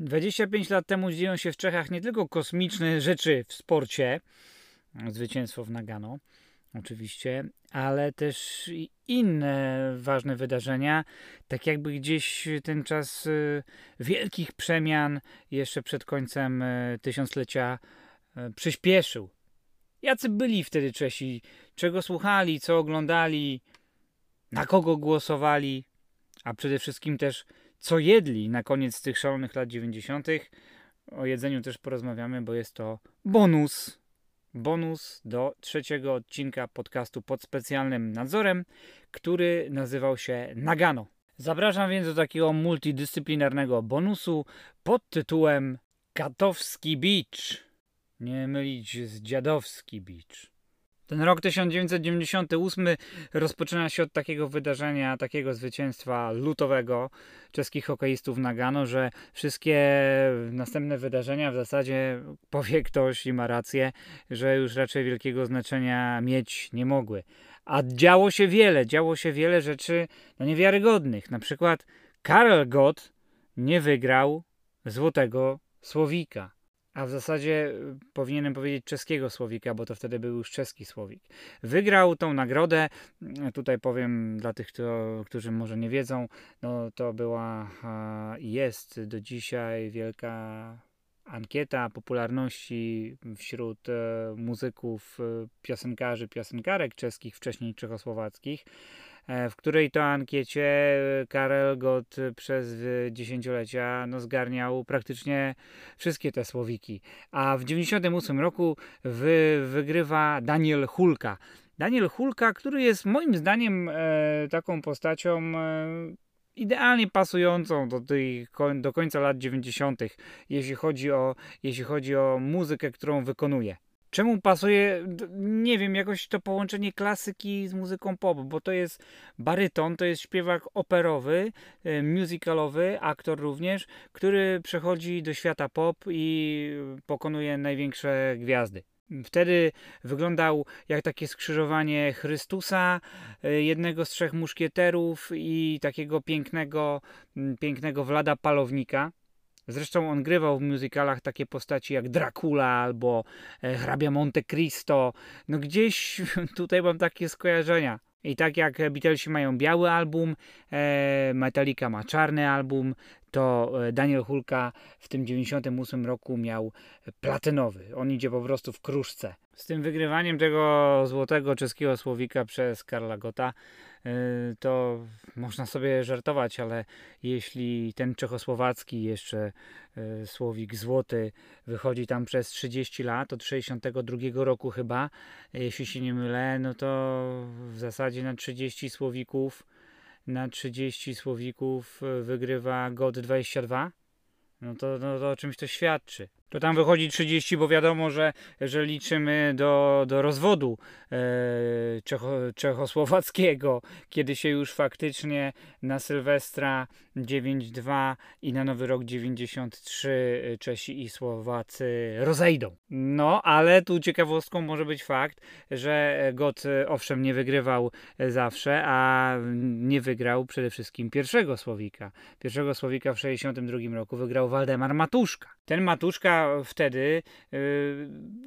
25 lat temu dzieją się w Czechach nie tylko kosmiczne rzeczy w sporcie, zwycięstwo w Nagano, oczywiście, ale też inne ważne wydarzenia, tak jakby gdzieś ten czas y, wielkich przemian jeszcze przed końcem y, tysiąclecia y, przyspieszył. Jacy byli wtedy Czesi? Czego słuchali, co oglądali, na kogo głosowali, a przede wszystkim też co jedli na koniec tych szalonych lat 90. O jedzeniu też porozmawiamy, bo jest to bonus. Bonus do trzeciego odcinka podcastu pod specjalnym nadzorem, który nazywał się Nagano. Zapraszam więc do takiego multidyscyplinarnego bonusu pod tytułem Katowski Beach. Nie mylić z Dziadowski Beach. Ten rok 1998 rozpoczyna się od takiego wydarzenia, takiego zwycięstwa lutowego czeskich hokeistów Nagano, że wszystkie następne wydarzenia w zasadzie powie ktoś i ma rację, że już raczej wielkiego znaczenia mieć nie mogły. A działo się wiele, działo się wiele rzeczy no, niewiarygodnych. Na przykład Karel Gott nie wygrał złotego słowika a w zasadzie y, powinienem powiedzieć czeskiego słowika, bo to wtedy był już czeski słowik. Wygrał tą nagrodę, mm, tutaj powiem dla tych, kto, którzy może nie wiedzą, no to była i jest do dzisiaj wielka ankieta popularności wśród e, muzyków, e, piosenkarzy, piosenkarek czeskich, wcześniej czechosłowackich. E, w której to ankiecie e, Karel Gott przez dziesięciolecia no, zgarniał praktycznie wszystkie te słowiki. A w 1998 roku wy, wygrywa Daniel Hulka. Daniel Hulka, który jest moim zdaniem e, taką postacią e, idealnie pasującą do, do końca lat 90., jeśli chodzi, o, jeśli chodzi o muzykę, którą wykonuje. Czemu pasuje, nie wiem, jakoś to połączenie klasyki z muzyką pop, bo to jest baryton, to jest śpiewak operowy, e, musicalowy, aktor również, który przechodzi do świata pop i pokonuje największe gwiazdy. Wtedy wyglądał jak takie skrzyżowanie Chrystusa, e, jednego z trzech muszkieterów i takiego pięknego, pięknego Wlada Palownika. Zresztą on grywał w musicalach takie postaci jak Dracula albo e, hrabia Monte Cristo. No gdzieś tutaj mam takie skojarzenia. I tak jak Beatlesi mają biały album, e, Metallica ma czarny album, to e, Daniel Hulka w tym 98 roku miał platynowy. On idzie po prostu w kruszce. Z tym wygrywaniem tego złotego czeskiego słowika przez Karla Gota to można sobie żartować, ale jeśli ten czechosłowacki jeszcze y, słowik złoty wychodzi tam przez 30 lat, od 62 roku chyba, jeśli się nie mylę, no to w zasadzie na 30 słowików na 30 słowików y, wygrywa God 22. No to, no to o czymś to świadczy. To tam wychodzi 30, bo wiadomo, że, że liczymy do, do rozwodu e, Czecho, czechosłowackiego, kiedy się już faktycznie na Sylwestra 9-2 i na Nowy Rok 93 e, Czesi i Słowacy rozejdą. No, ale tu ciekawostką może być fakt, że Got e, owszem nie wygrywał zawsze, a nie wygrał przede wszystkim pierwszego Słowika. Pierwszego Słowika w 62 roku wygrał Waldemar Matuszka. Ten Matuszka wtedy yy,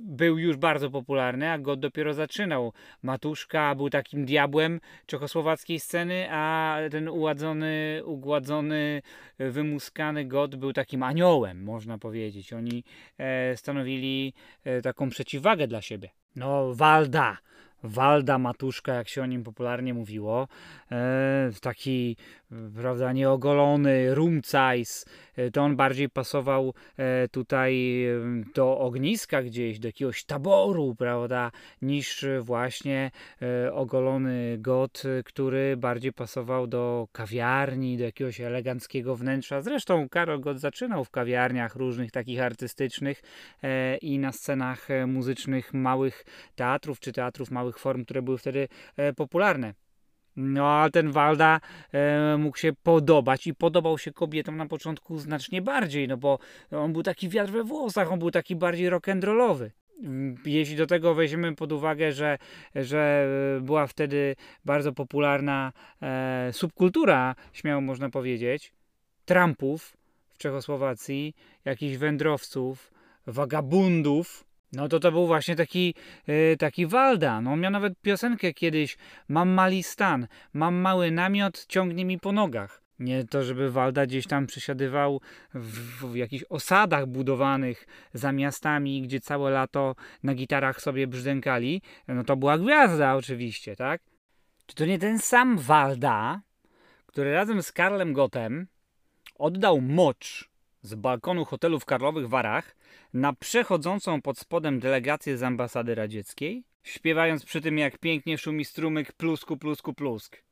był już bardzo popularny, a go dopiero zaczynał. Matuszka był takim diabłem czechosłowackiej sceny, a ten uładzony, ugładzony, wymuskany God był takim aniołem, można powiedzieć. Oni e, stanowili e, taką przeciwwagę dla siebie. No, Walda, Walda Matuszka, jak się o nim popularnie mówiło. E, taki, prawda, nieogolony, rumcajs, to on bardziej pasował e, tutaj do ogniska gdzieś, do jakiegoś taboru, prawda, niż właśnie ogolony got, który bardziej pasował do kawiarni, do jakiegoś eleganckiego wnętrza. Zresztą Karol Gott zaczynał w kawiarniach różnych takich artystycznych i na scenach muzycznych małych teatrów, czy teatrów małych form, które były wtedy popularne. No, a ten Walda e, mógł się podobać i podobał się kobietom na początku znacznie bardziej, no bo on był taki wiatr we włosach, on był taki bardziej rock'n'rollowy. Jeśli do tego weźmiemy pod uwagę, że, że była wtedy bardzo popularna e, subkultura, śmiało można powiedzieć, Trumpów, Czechosłowacji, jakichś wędrowców, wagabundów, no to to był właśnie taki, yy, taki Walda. No, on miał nawet piosenkę kiedyś, mam mali stan, mam mały namiot, ciągnie mi po nogach. Nie to, żeby Walda gdzieś tam przesiadywał w, w jakichś osadach budowanych za miastami, gdzie całe lato na gitarach sobie brzdękali. No to była gwiazda oczywiście, tak? Czy to nie ten sam Walda, który razem z Karlem Gotem oddał mocz z balkonu hotelu w Karlowych Warach na przechodzącą pod spodem delegację z ambasady radzieckiej, śpiewając przy tym jak pięknie szumi strumyk plusku, plusku, plusk.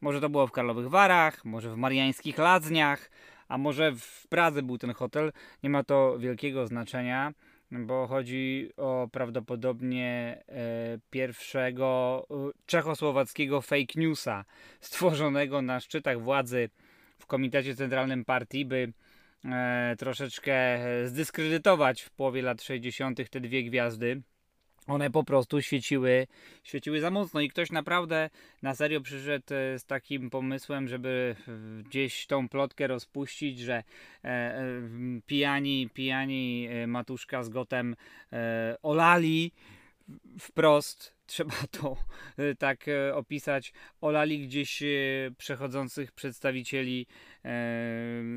Może to było w Karlowych Warach, może w mariańskich Ladzniach, a może w Pradze był ten hotel. Nie ma to wielkiego znaczenia, bo chodzi o prawdopodobnie e, pierwszego e, czechosłowackiego fake newsa stworzonego na szczytach władzy w Komitecie Centralnym Partii, by troszeczkę zdyskredytować w połowie lat 60. te dwie gwiazdy one po prostu świeciły, świeciły za mocno i ktoś naprawdę na serio przyszedł e, z takim pomysłem, żeby gdzieś tą plotkę rozpuścić, że e, e, pijani, pijani Matuszka z Gotem olali wprost, trzeba to tak opisać, olali gdzieś przechodzących przedstawicieli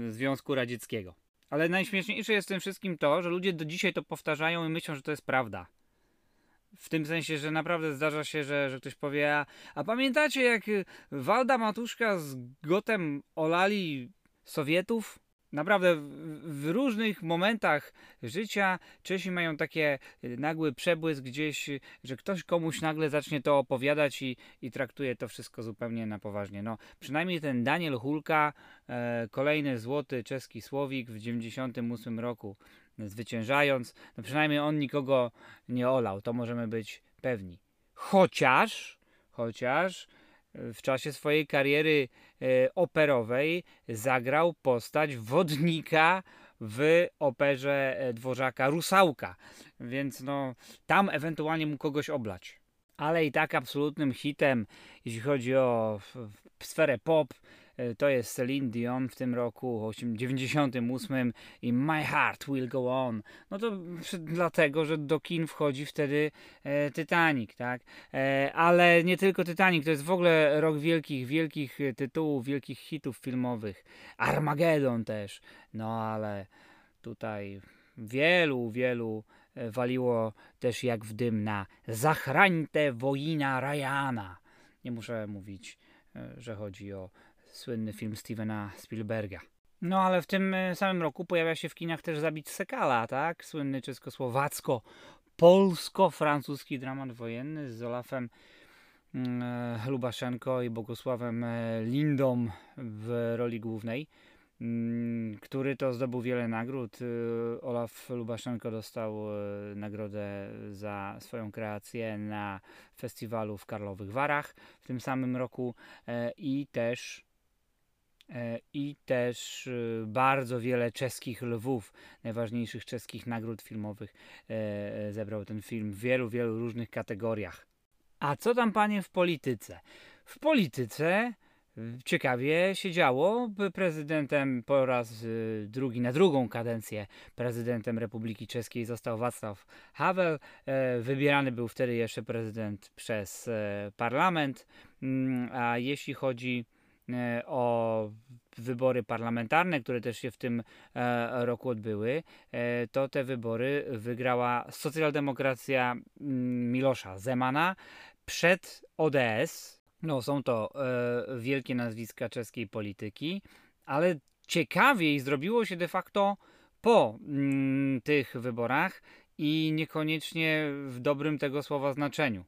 Związku Radzieckiego. Ale najśmieszniejsze jest w tym wszystkim to, że ludzie do dzisiaj to powtarzają i myślą, że to jest prawda. W tym sensie, że naprawdę zdarza się, że, że ktoś powie, a, a pamiętacie jak Walda Matuszka z Gotem olali Sowietów? Naprawdę w, różnych momentach życia Czesi mają takie nagły przebłysk gdzieś, że ktoś komuś nagle zacznie to opowiadać i, i traktuje to wszystko zupełnie na poważnie. No, przynajmniej ten Daniel Hulka, e, kolejny złoty czeski słowik w 1998 roku zwyciężając. No przynajmniej on nikogo nie olał, to możemy być pewni. Chociaż, chociaż e, w czasie swojej kariery e, operowej zagrał postać wodnika w operze e, Dworzaka Rusałka, więc no tam ewentualnie mógł kogoś oblać. Ale i tak absolutnym hitem, jeśli chodzi o sferę pop, to jest Celine Dion w tym roku 98 i My Heart Will Go On. No to dlatego, że do kin wchodzi wtedy e, Titanic, tak? E, ale nie tylko Titanic, to jest w ogóle rok wielkich, wielkich tytułów, wielkich hitów filmowych. Armageddon też. No ale tutaj wielu, wielu e, waliło też jak w dym na Zachrańte wojna Ryana. Nie muszę mówić, e, że chodzi o słynny film Stevena Spielberga. No ale w tym e, samym roku pojawia się w kinach też Zabić Sekala, tak? Słynny czesko-słowacko-polsko-francuski dramat wojenny z Olafem mm, e, Lubaszenko i Bogusławem e, Lindą w roli głównej, mm, który to zdobył wiele nagród. Olaf Lubaszenko dostał nagrodę za swoją kreację na festiwalu w Karlowych Warach w tym samym roku i też i też e, bardzo wiele czeskich lwów, najważniejszych czeskich nagród filmowych e, zebrał ten film w wielu, wielu różnych kategoriach. A co tam panie w polityce? W polityce ciekawie się działo. Prezydentem po raz drugi, na drugą kadencję prezydentem Republiki Czeskiej został Wacław Havel. Wybierany był wtedy jeszcze prezydent przez parlament. Mm, a jeśli chodzi E, o wybory parlamentarne, które też się w tym e, roku odbyły, e, to te wybory wygrała socjaldemokracja Milosza Zemana przed ODS. No, są to wielkie nazwiska czeskiej polityki, ale ciekawiej zrobiło się de facto po tych wyborach i niekoniecznie w dobrym tego słowa znaczeniu.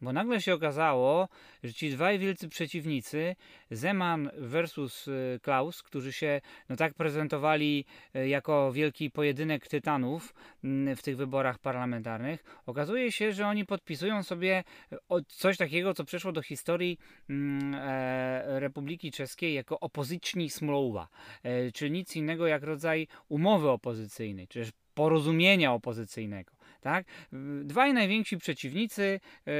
Bo nagle się okazało, że ci dwaj wielcy przeciwnicy, Zeman versus y, Klaus, którzy się no tak prezentowali y, jako wielki pojedynek tytanów mm, w tych wyborach parlamentarnych, okazuje się, że oni podpisują sobie y, coś takiego, co przeszło do historii mm, e, Republiki Czeskiej jako opozyczni smlouwa, czyli nic innego jak rodzaj umowy opozycyjnej, czy porozumienia opozycyjnego Tak? Dwaj najwięksi przeciwnicy yy,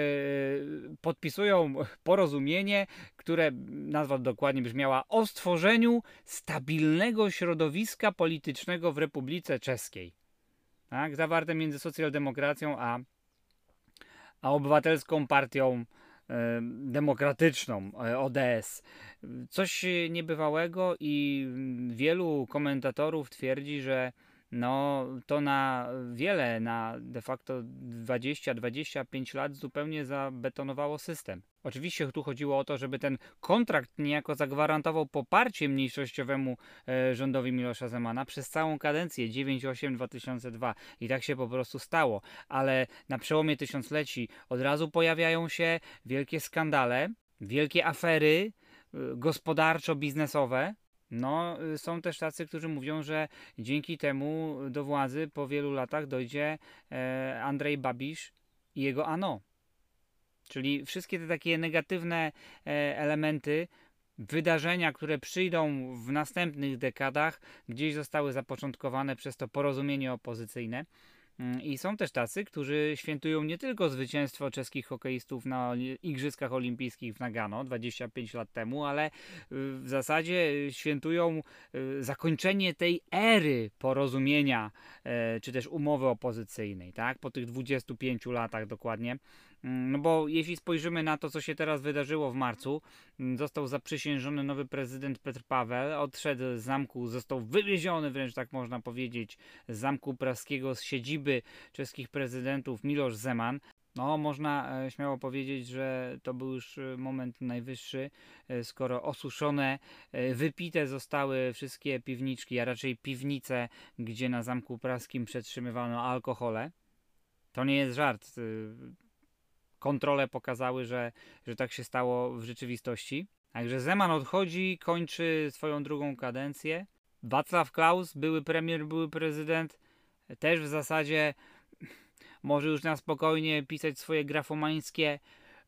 podpisują porozumienie, które nazwa dokładnie brzmiała o stworzeniu stabilnego środowiska politycznego w Republice Czeskiej. Tak? Zawarte między socjaldemokracją a, a obywatelską partią demokratyczną e, ODS. Coś niebywałego i wielu komentatorów twierdzi, że no to na wiele, na de facto 20-25 lat zupełnie zabetonowało system. Oczywiście tu chodziło o to, żeby ten kontrakt niejako zagwarantował poparcie mniejszościowemu e, rządowi Milosza Zemana przez całą kadencję 9-8-2002 i tak się po prostu stało, ale na przełomie tysiącleci od razu pojawiają się wielkie skandale, wielkie afery e, gospodarczo-biznesowe, no, y, są też tacy, którzy mówią, że dzięki temu do władzy po wielu latach dojdzie e, Andrzej Babisz i jego ANO. Czyli wszystkie te takie negatywne e, elementy, wydarzenia, które przyjdą w następnych dekadach, gdzieś zostały zapoczątkowane przez to porozumienie opozycyjne. Mm, I są też tacy, którzy świętują nie tylko zwycięstwo czeskich hokeistów na Igrzyskach Olimpijskich w Nagano 25 lat temu, ale y, w zasadzie świętują y, zakończenie tej ery porozumienia, e, czy też umowy opozycyjnej, tak? Po tych 25 latach dokładnie. Mm, no bo jeśli spojrzymy na to, co się teraz wydarzyło w marcu, mm, został zaprzysiężony nowy prezydent Petr Paweł, odszedł z zamku, został wywieziony wręcz tak można powiedzieć z zamku praskiego, z siedziby czeskich prezydentów Miloš Zeman. No, można e, śmiało powiedzieć, że to był już e, moment najwyższy, e, skoro osuszone, wypite zostały wszystkie piwniczki, a raczej piwnice, gdzie na Zamku Praskim przetrzymywano alkohole. To nie jest żart kontrole pokazały, że, że tak się stało w rzeczywistości. Także Zeman odchodzi, kończy swoją drugą kadencję. Wacław Klaus, były premier, były prezydent, też w zasadzie może już na spokojnie pisać swoje grafomańskie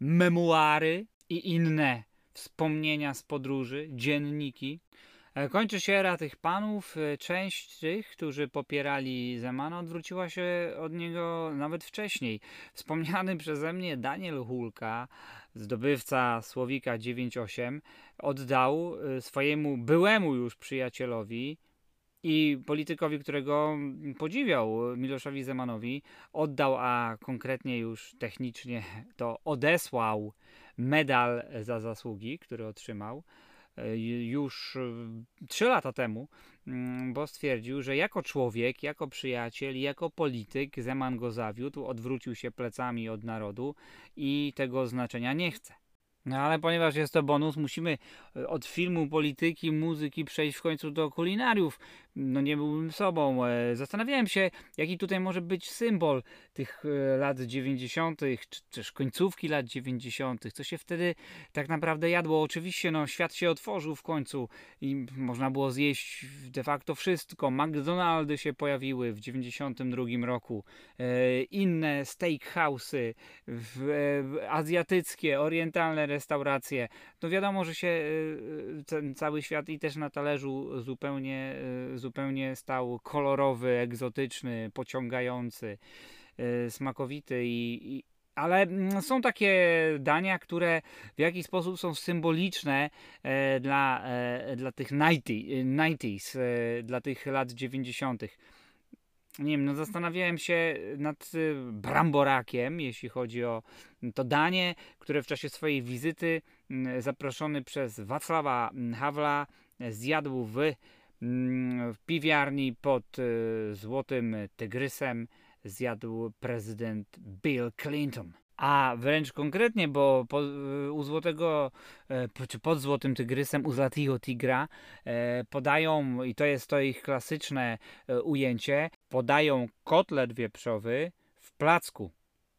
memuary i inne wspomnienia z podróży, dzienniki. E, kończy się era tych panów. E, część tych, którzy popierali Zemana, odwróciła się od niego nawet wcześniej. Wspomniany przeze mnie Daniel Hulka, zdobywca Słowika 9.8, oddał e, swojemu byłemu już przyjacielowi i politykowi, którego podziwiał Miloszowi Zemanowi, oddał, a konkretnie już technicznie to odesłał medal za zasługi, który otrzymał. E, już e, trzy lata temu, mm, bo stwierdził, że jako człowiek, jako przyjaciel, jako polityk Zeman go zawiódł, odwrócił się plecami od narodu i tego znaczenia nie chce. No ale ponieważ jest to bonus, musimy e, od filmu, polityki, muzyki przejść w końcu do kulinariów. No nie byłbym sobą. E, zastanawiałem się, jaki tutaj może być symbol tych e, lat 90., czy też końcówki lat 90., co się wtedy tak naprawdę jadło. Oczywiście no, świat się otworzył w końcu i można było zjeść de facto wszystko. McDonaldy się pojawiły w 92 roku, inne steakhouse'y, azjatyckie, orientalne restauracje. No wiadomo, że się ten cały świat i też na talerzu zupełnie, zupełnie stał kolorowy, egzotyczny, pociągający, y, smakowity i, i ale mm, są takie dania, które w jakiś sposób są symboliczne e, dla, e, dla tych 90s, e, dla tych lat 90 nie wiem, no zastanawiałem się nad y, bramborakiem, jeśli chodzi o to danie, które w czasie swojej wizyty mm, zaproszony przez Wacława Hawla zjadł w, w piwiarni pod y, Złotym Tygrysem zjadł prezydent Bill Clinton a wręcz konkretnie, bo po, u Złotego, e, czy pod Złotym Tygrysem, u Złotego Tigra e, podają, i to jest to ich klasyczne e, ujęcie, podają kotlet wieprzowy w placku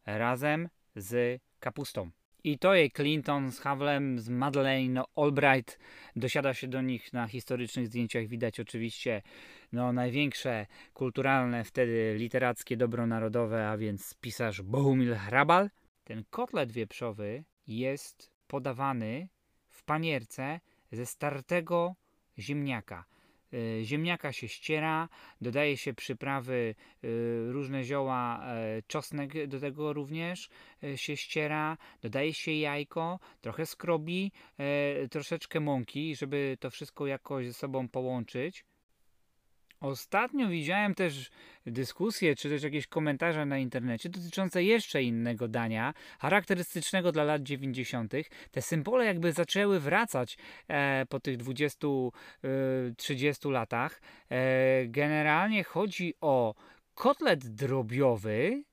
razem z kapustą. I to jej Clinton z Havlem, z Madeleine Albright dosiada się do nich na historycznych zdjęciach. Widać oczywiście no, największe kulturalne, wtedy literackie dobro narodowe, a więc pisarz Bohumil Hrabal ten kotlet wieprzowy jest podawany w panierce ze startego ziemniaka. E, ziemniaka się ściera, dodaje się przyprawy, e, różne zioła, e, czosnek do tego również się ściera, dodaje się jajko, trochę skrobi, troszeczkę mąki, żeby to wszystko jakoś ze sobą połączyć. Ostatnio widziałem też dyskusje, czy też jakieś komentarze na internecie dotyczące jeszcze innego dania, charakterystycznego dla lat 90. Te symbole jakby zaczęły wracać e, po tych 20-30 e, latach. E, generalnie chodzi o kotlet drobiowy,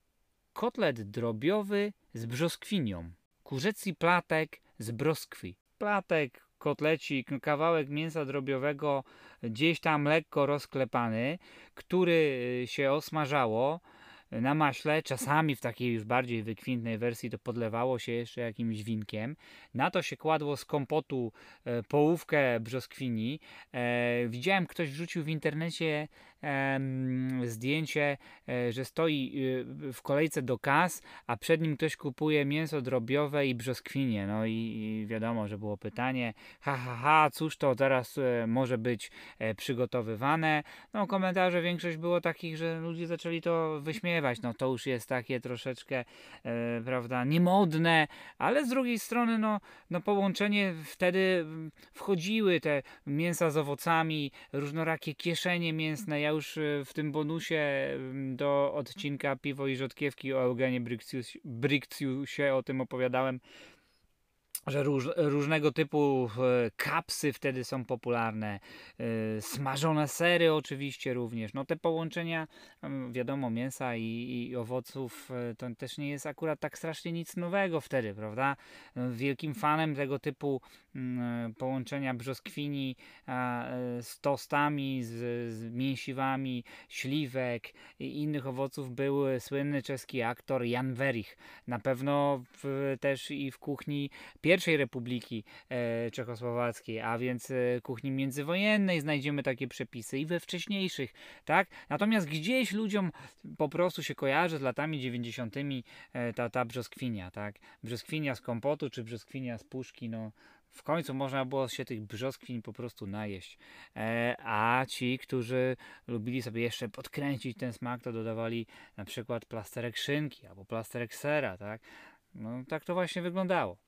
kotlet drobiowy z brzoskwinią, kurzeci platek z broskwi. Platek, kotlecik, kawałek mięsa drobiowego gdzieś tam lekko rozklepany, który y, się osmażało na maśle, czasami w takiej już bardziej wykwintnej wersji to podlewało się jeszcze jakimś winkiem. Na to się kładło z kompotu e, połówkę brzoskwini. E, widziałem, ktoś wrzucił w internecie zdjęcie, e, że stoi y, w kolejce do kas, a przed nim ktoś kupuje mięso drobiowe i brzoskwinie. No i, wiadomo, że było pytanie, ha, ha, ha, cóż to teraz e, może być e, przygotowywane. No komentarze większość było takich, że ludzie zaczęli to wyśmiewać. No to już jest takie troszeczkę, prawda, niemodne, ale z drugiej strony, no, no połączenie wtedy wchodziły te mięsa z owocami, różnorakie kieszenie mięsne. Ja już e, w tym bonusie do odcinka Piwo i Rzodkiewki o Eugenie Brykciusie o tym opowiadałem że róż, różnego typu e, kapsy wtedy są popularne, e, smażone sery oczywiście również. No te połączenia, wiadomo, mięsa i, i, owoców e, to też nie jest akurat tak strasznie nic nowego wtedy, prawda? Wielkim fanem tego typu połączenia brzoskwini z tostami, z, z mięsiwami, śliwek i innych owoców był słynny czeski aktor Jan Werich. Na pewno w, też i w kuchni pierwszej pierwszej Republiki e, Czechosłowackiej, a więc e, kuchni międzywojennej znajdziemy takie przepisy i we wcześniejszych, tak? Natomiast gdzieś ludziom po prostu się kojarzy z latami 90. E, ta, ta brzoskwinia, tak? Brzoskwinia z kompotu czy brzoskwinia z puszki, no w końcu można było się tych brzoskwiń po prostu najeść. E, a ci, którzy lubili sobie jeszcze podkręcić ten smak, to dodawali na przykład plasterek szynki albo plasterek sera, tak? No tak to właśnie wyglądało.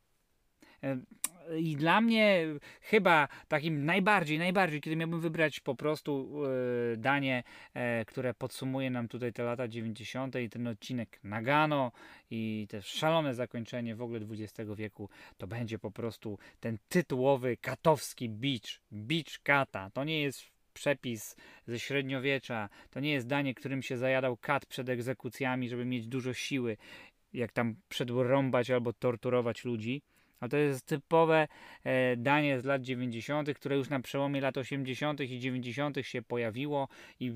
I dla mnie chyba takim najbardziej, najbardziej, kiedy miałbym wybrać po prostu e, danie, e, które podsumuje nam tutaj te lata 90. i ten odcinek Nagano i też szalone zakończenie w ogóle XX wieku, to będzie po prostu ten tytułowy katowski beach, beach kata. To nie jest przepis ze średniowiecza, to nie jest danie, którym się zajadał kat przed egzekucjami, żeby mieć dużo siły, jak tam przedrąbać albo torturować ludzi a to jest typowe e, danie z lat 90., które już na przełomie lat 80. i 90. się pojawiło i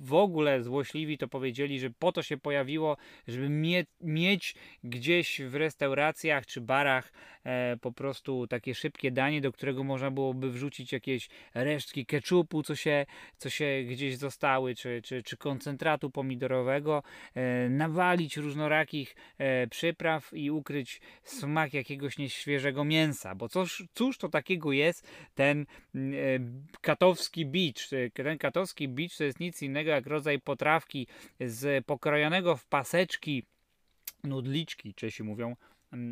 w ogóle złośliwi to powiedzieli, że po to się pojawiło, żeby mie mieć gdzieś w restauracjach czy barach e, po prostu takie szybkie danie, do którego można byłoby wrzucić jakieś resztki keczupu, co się, co się gdzieś zostały, czy, czy, czy koncentratu pomidorowego, e, nawalić różnorakich e, przypraw i ukryć smak jakiegoś nieświeżego mięsa, bo cóż, cóż to takiego jest ten mm, e, katowski bicz. Ten katowski bicz to jest nic innego jak rodzaj potrawki z pokrojonego w paseczki nudliczki, Czesi mówią,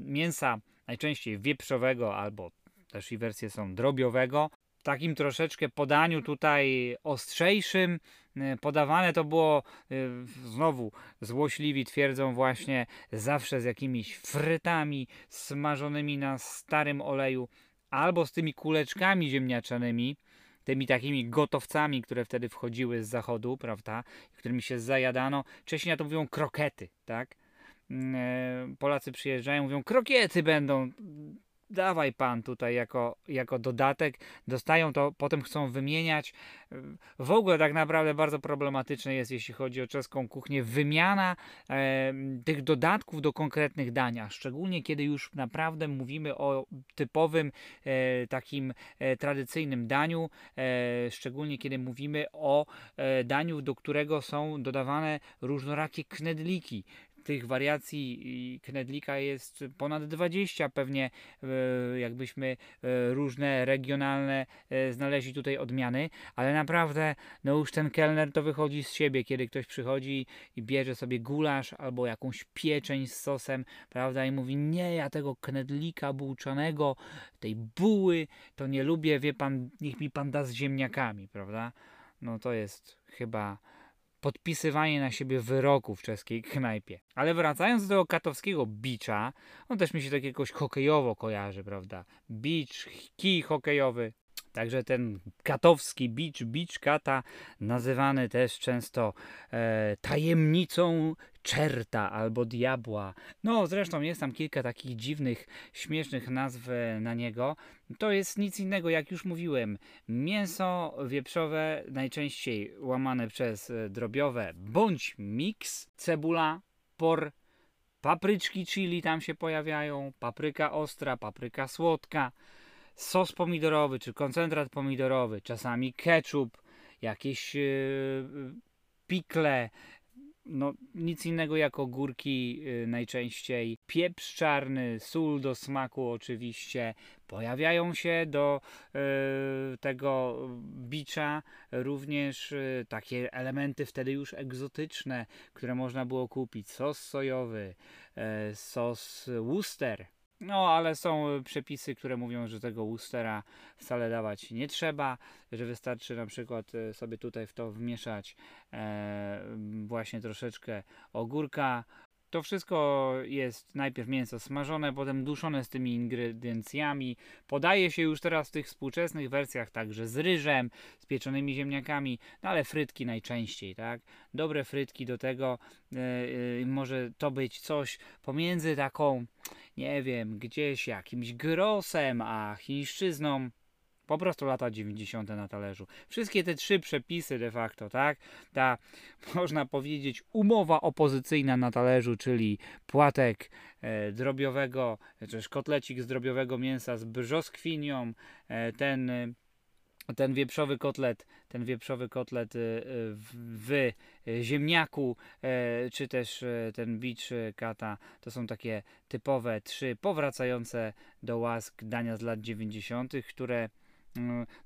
mięsa najczęściej wieprzowego albo też i wersje są drobiowego. Takim troszeczkę podaniu tutaj ostrzejszym e, podawane to było e, znowu złośliwi twierdzą właśnie zawsze z jakimiś frytami smażonymi na starym oleju albo z tymi kuleczkami ziemniaczanymi tymi takimi gotowcami, które wtedy wchodziły z zachodu, prawda, którymi się zajadano. Czesi na to mówią krokety, tak? Mm, e, Polacy przyjeżdżają, mówią, krokiety będą, dawaj pan tutaj jako, jako dodatek, dostają to, potem chcą wymieniać. W ogóle tak naprawdę bardzo problematyczne jest, jeśli chodzi o czeską kuchnię, wymiana e, tych dodatków do konkretnych dania, szczególnie kiedy już naprawdę mówimy o typowym e, takim e, tradycyjnym daniu, e, szczególnie kiedy mówimy o e, daniu, do którego są dodawane różnorakie knedliki, tych wariacji knedlika jest ponad 20 pewnie e, jakbyśmy e, różne regionalne e, znaleźli tutaj odmiany, ale naprawdę no już ten kelner to wychodzi z siebie, kiedy ktoś przychodzi i bierze sobie gulasz albo jakąś pieczeń z sosem, prawda, i mówi nie, ja tego knedlika bułczanego, tej buły to nie lubię, wie pan, niech mi pan da z ziemniakami, prawda? No to jest chyba podpisywanie na siebie wyroku w czeskiej knajpie. Ale wracając do katowskiego bicza, on też mi się tak jakoś hokejowo kojarzy, prawda? Beach, kij hokejowy. Także ten katowski beach, beach kata, nazywany też często e, tajemnicą czerta albo diabła. No zresztą jest tam kilka takich dziwnych, śmiesznych nazw e, na niego. To jest nic innego, jak już mówiłem, mięso wieprzowe, najczęściej łamane przez e, drobiowe, bądź miks, cebula, por, papryczki chili tam się pojawiają, papryka ostra, papryka słodka, sos pomidorowy czy koncentrat pomidorowy, czasami ketchup, jakieś yy, pikle, no nic innego jak ogórki yy, najczęściej, pieprz czarny, sól do smaku oczywiście. Pojawiają się do yy, tego bicza również takie elementy wtedy już egzotyczne, które można było kupić. Sos sojowy, sos Worcester, no, ale są przepisy, które mówią, że tego Worcestera wcale dawać nie trzeba, że wystarczy na przykład e, sobie tutaj w to wmieszać e, właśnie troszeczkę ogórka, to wszystko jest najpierw mięso smażone, potem duszone z tymi ingrediencjami. Podaje się już teraz w tych współczesnych wersjach także z ryżem, z pieczonymi ziemniakami, no ale frytki najczęściej, tak? Dobre frytki do tego yy, może to być coś pomiędzy taką, nie wiem, gdzieś jakimś grosem, a chińszczyzną. Po prostu lata 90. na talerzu. Wszystkie te trzy przepisy de facto, tak? Ta, można powiedzieć, umowa opozycyjna na talerzu, czyli płatek e, drobiowego, czy kotlecik z drobiowego mięsa z brzoskwinią, e, ten ten wieprzowy kotlet, ten wieprzowy kotlet e, w ziemniaku, e, czy też e, ten beach kata, to są takie typowe trzy powracające do łask dania z lat 90., które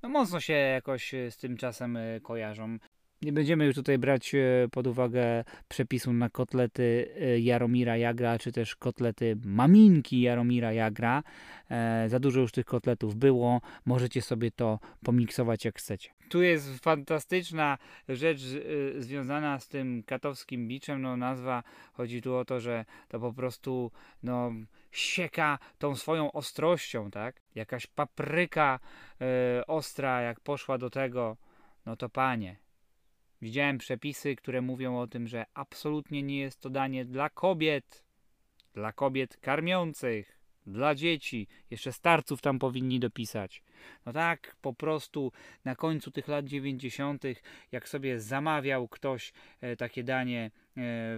no mocno się jakoś e, z tym czasem e, kojarzą. Nie będziemy już tutaj brać e, pod uwagę przepisu na kotlety Jaromira Jagra, czy też kotlety maminki Jaromira Jagra. Za dużo już tych kotletów było. Możecie sobie to pomiksować jak chcecie. Tu jest fantastyczna rzecz związana z tym katowskim biczem. No nazwa, chodzi tu o to, że to po prostu no sieka tą swoją ostrością, tak? Jakaś papryka yy, ostra, jak poszła do tego, no to panie. Widziałem przepisy, które mówią o tym, że absolutnie nie jest to danie dla kobiet, dla kobiet karmiących, dla dzieci. Jeszcze starców tam powinni dopisać. No tak, po prostu na końcu tych lat 90., jak sobie zamawiał ktoś e, takie danie e,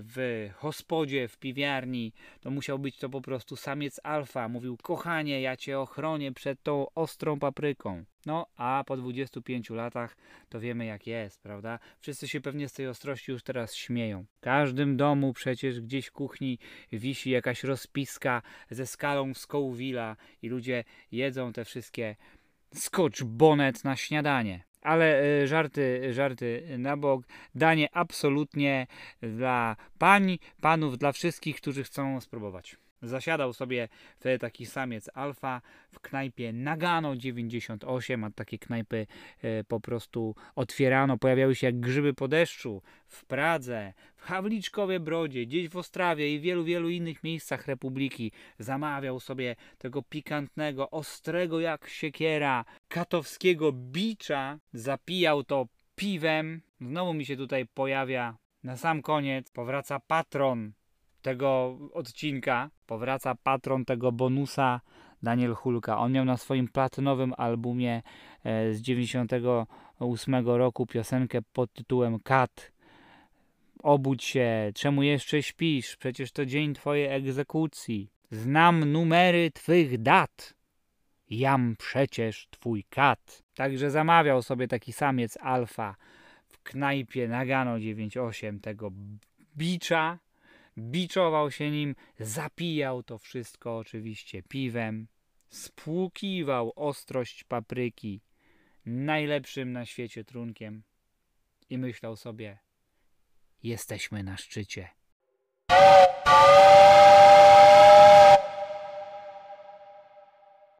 w hospodzie, w piwiarni, to musiał być to po prostu samiec alfa. Mówił, kochanie, ja cię ochronię przed tą ostrą papryką. No, a po 25 latach to wiemy jak jest, prawda? Wszyscy się pewnie z tej ostrości już teraz śmieją. W każdym domu przecież gdzieś w kuchni wisi jakaś rozpiska ze skalą Scoville'a i ludzie jedzą te wszystkie Scotch bonnet na śniadanie. Ale e, żarty, żarty na bok. Danie absolutnie dla pań, panów, dla wszystkich, którzy chcą spróbować. Zasiadał sobie wtedy taki samiec alfa w knajpie Nagano 98, a takie knajpy e, po prostu otwierano, pojawiały się jak grzyby po deszczu w Pradze, w Hawliczkowie Brodzie, gdzieś w Ostrawie i wielu, wielu innych miejscach Republiki. Zamawiał sobie tego pikantnego, ostrego jak siekiera, katowskiego bicza, zapijał to piwem. Znowu mi się tutaj pojawia na sam koniec, powraca patron tego odcinka powraca patron tego bonusa Daniel Hulka. On miał na swoim platynowym albumie e, z 98 roku piosenkę pod tytułem Kat. Obudź się, czemu jeszcze śpisz? Przecież to dzień twojej egzekucji. Znam numery twych dat. Jam przecież twój kat. Także zamawiał sobie taki samiec alfa w knajpie Nagano 98 tego bicza biczował się nim, zapijał to wszystko oczywiście piwem, spłukiwał ostrość papryki najlepszym na świecie trunkiem i myślał sobie: Jesteśmy na szczycie.